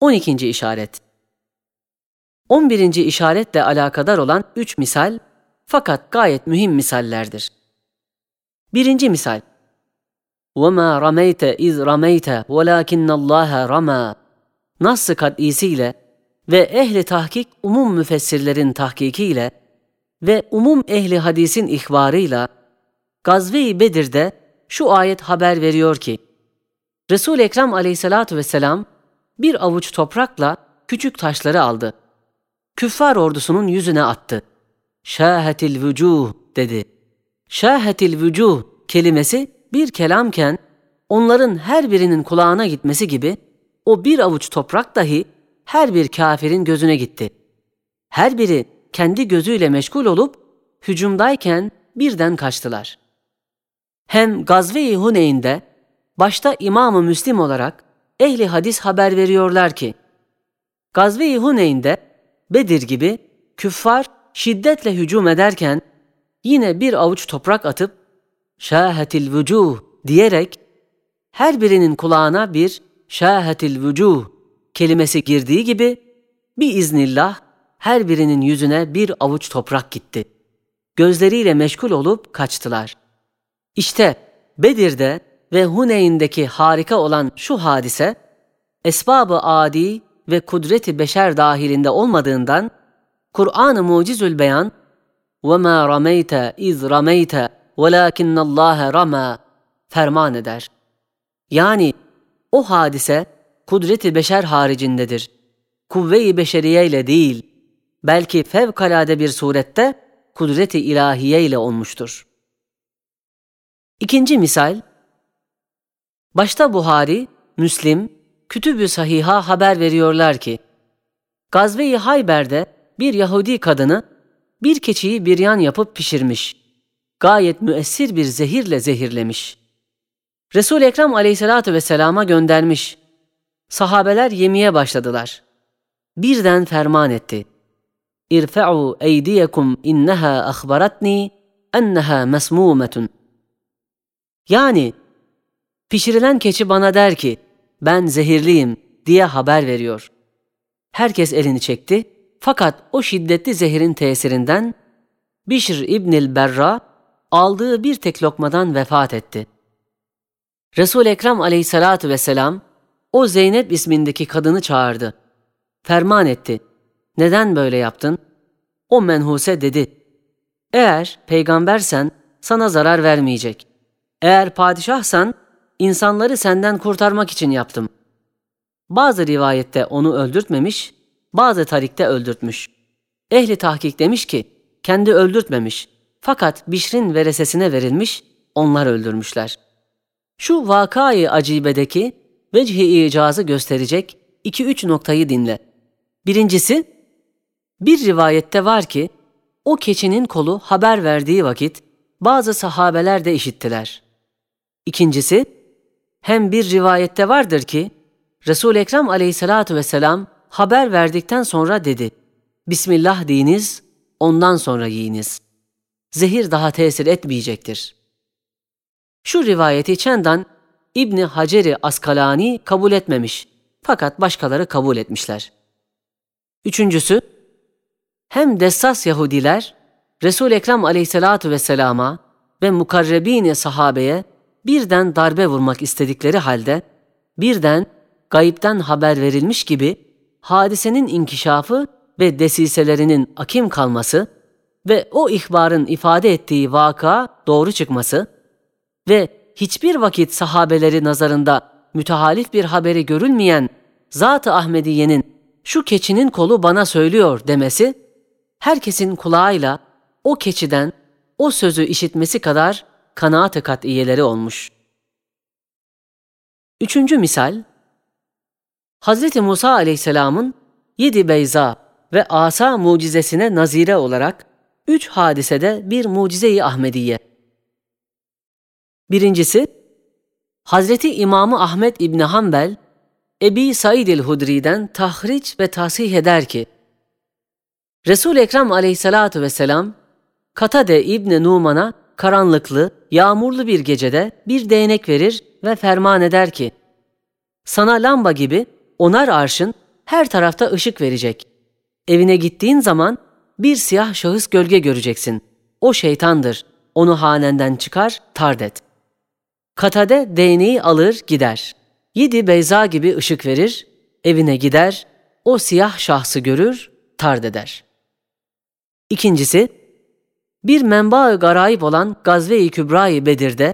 12. işaret 11. işaretle alakadar olan üç misal fakat gayet mühim misallerdir. Birinci misal وَمَا رَمَيْتَ اِذْ رَمَيْتَ وَلَاكِنَّ اللّٰهَ رَمَى Nasıl kat'isiyle ve ehli tahkik umum müfessirlerin tahkikiyle ve umum ehli hadisin ihbarıyla Gazve-i Bedir'de şu ayet haber veriyor ki resul Ekrem aleyhissalatu vesselam bir avuç toprakla küçük taşları aldı. Küffar ordusunun yüzüne attı. Şahetil vücuh dedi. Şahetil vücuh kelimesi bir kelamken onların her birinin kulağına gitmesi gibi o bir avuç toprak dahi her bir kafirin gözüne gitti. Her biri kendi gözüyle meşgul olup hücumdayken birden kaçtılar. Hem Gazve-i Huneyn'de başta İmam-ı Müslim olarak ehli hadis haber veriyorlar ki Gazve-i Huneyn'de Bedir gibi küffar şiddetle hücum ederken yine bir avuç toprak atıp şahetil vücuh diyerek her birinin kulağına bir şahetil vücuh kelimesi girdiği gibi bir iznillah her birinin yüzüne bir avuç toprak gitti. Gözleriyle meşgul olup kaçtılar. İşte Bedir'de ve Huneyn'deki harika olan şu hadise, esbabı adi ve kudreti beşer dahilinde olmadığından, Kur'an-ı Mucizül Beyan, وَمَا رَمَيْتَ اِذْ رَمَيْتَ وَلَاكِنَّ اللّٰهَ رَمَى ferman eder. Yani o hadise kudreti beşer haricindedir. Kuvve-i beşeriye ile değil, belki fevkalade bir surette kudreti ilahiye ile olmuştur. İkinci misal, başta Buhari, Müslim, Kütüb-ü Sahiha haber veriyorlar ki, Gazve-i Hayber'de bir Yahudi kadını bir keçiyi biryan yapıp pişirmiş. Gayet müessir bir zehirle zehirlemiş. Resul-i Ekrem aleyhissalatü vesselama göndermiş. Sahabeler yemeye başladılar. Birden ferman etti. İrfa'u eydiyekum inneha akhbaratni enneha mesmumetun. Yani pişirilen keçi bana der ki ben zehirliyim diye haber veriyor. Herkes elini çekti fakat o şiddetli zehirin tesirinden Bişr İbnil Berra aldığı bir tek lokmadan vefat etti. Resul Ekrem Aleyhissalatu vesselam o Zeynep ismindeki kadını çağırdı. Ferman etti. Neden böyle yaptın? O menhuse dedi. Eğer peygambersen sana zarar vermeyecek. Eğer padişahsan insanları senden kurtarmak için yaptım. Bazı rivayette onu öldürtmemiş, bazı tarikte öldürtmüş. Ehli tahkik demiş ki, kendi öldürtmemiş. Fakat Bişr'in veresesine verilmiş, onlar öldürmüşler. Şu vakayı acibedeki vecih-i icazı gösterecek iki üç noktayı dinle. Birincisi, bir rivayette var ki, o keçinin kolu haber verdiği vakit bazı sahabeler de işittiler. İkincisi, hem bir rivayette vardır ki, Resul Ekrem Aleyhissalatu vesselam haber verdikten sonra dedi: Bismillah deyiniz, ondan sonra yiyiniz. Zehir daha tesir etmeyecektir. Şu rivayeti Çendan İbni Haceri Askalani kabul etmemiş fakat başkaları kabul etmişler. Üçüncüsü, hem dessas Yahudiler Resul Ekrem Aleyhissalatu vesselama ve mukarrebine sahabeye birden darbe vurmak istedikleri halde birden gayipten haber verilmiş gibi hadisenin inkişafı ve desiselerinin akim kalması ve o ihbarın ifade ettiği vaka doğru çıkması ve hiçbir vakit sahabeleri nazarında mütehalif bir haberi görülmeyen Zat-ı Ahmediye'nin şu keçinin kolu bana söylüyor demesi, herkesin kulağıyla o keçiden o sözü işitmesi kadar kanaat-ı kat'iyeleri olmuş. Üçüncü misal, Hz. Musa aleyhisselamın yedi beyza ve asa mucizesine nazire olarak üç hadisede bir mucize-i Ahmediye. Birincisi, Hazreti İmamı Ahmet İbni Hanbel, Ebi Said el-Hudri'den tahriç ve tasih eder ki, Resul Ekrem aleyhissalatu vesselam, Katade İbni Numan'a karanlıklı, yağmurlu bir gecede bir değnek verir ve ferman eder ki, sana lamba gibi onar arşın her tarafta ışık verecek. Evine gittiğin zaman bir siyah şahıs gölge göreceksin. O şeytandır. Onu hanenden çıkar, tard et. Katade değneği alır gider. Yedi beyza gibi ışık verir, evine gider, o siyah şahsı görür, tard eder. İkincisi, bir menba-ı garayip olan Gazve-i Kübra-i Bedir'de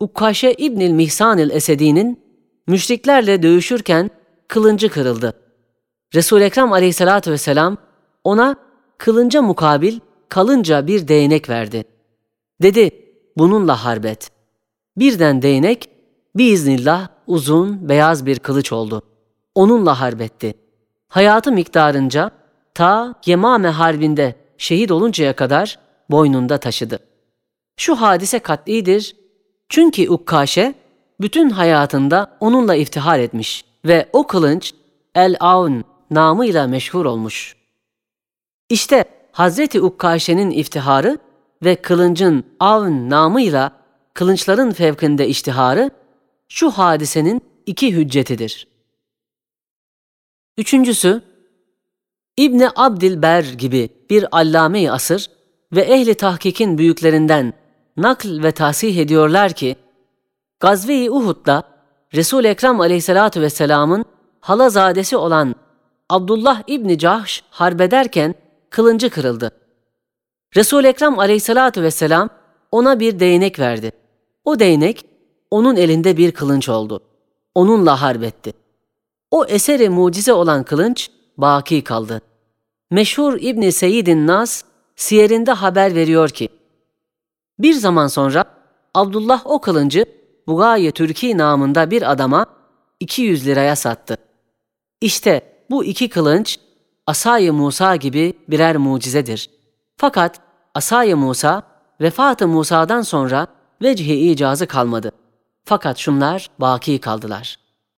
Ukkaşe İbnil Mihsanil Esedi'nin müşriklerle dövüşürken kılıncı kırıldı. Resul Ekrem Aleyhissalatu vesselam ona kılınca mukabil kalınca bir değnek verdi. Dedi, bununla harbet. Birden değnek, biiznillah uzun, beyaz bir kılıç oldu. Onunla harbetti. Hayatı miktarınca ta Yemame Harbi'nde şehit oluncaya kadar boynunda taşıdı. Şu hadise katlidir çünkü Ukkaşe bütün hayatında onunla iftihar etmiş ve o kılınç El-Avn namıyla meşhur olmuş. İşte Hazreti Ukkaşe'nin iftiharı ve kılıncın Avn namıyla kılınçların fevkinde iştiharı şu hadisenin iki hüccetidir. Üçüncüsü, İbni Abdilber gibi bir allame-i asır ve ehli tahkikin büyüklerinden nakl ve tahsih ediyorlar ki, Gazve-i Uhud'da Resul-i Ekrem aleyhissalatu vesselamın halazadesi olan Abdullah İbni Cahş harbederken kılıncı kırıldı. Resul-i Ekrem aleyhissalatu vesselam ona bir değnek verdi. O değnek onun elinde bir kılınç oldu. Onunla harbetti. O eseri mucize olan kılınç baki kaldı. Meşhur İbni Seyyidin Nas siyerinde haber veriyor ki, bir zaman sonra Abdullah o kılıncı Bugaye Türki namında bir adama 200 liraya sattı. İşte bu iki kılınç Asay-ı Musa gibi birer mucizedir. Fakat Asay-ı Musa vefatı Musa'dan sonra vecihi icazı kalmadı. Fakat şunlar baki kaldılar.''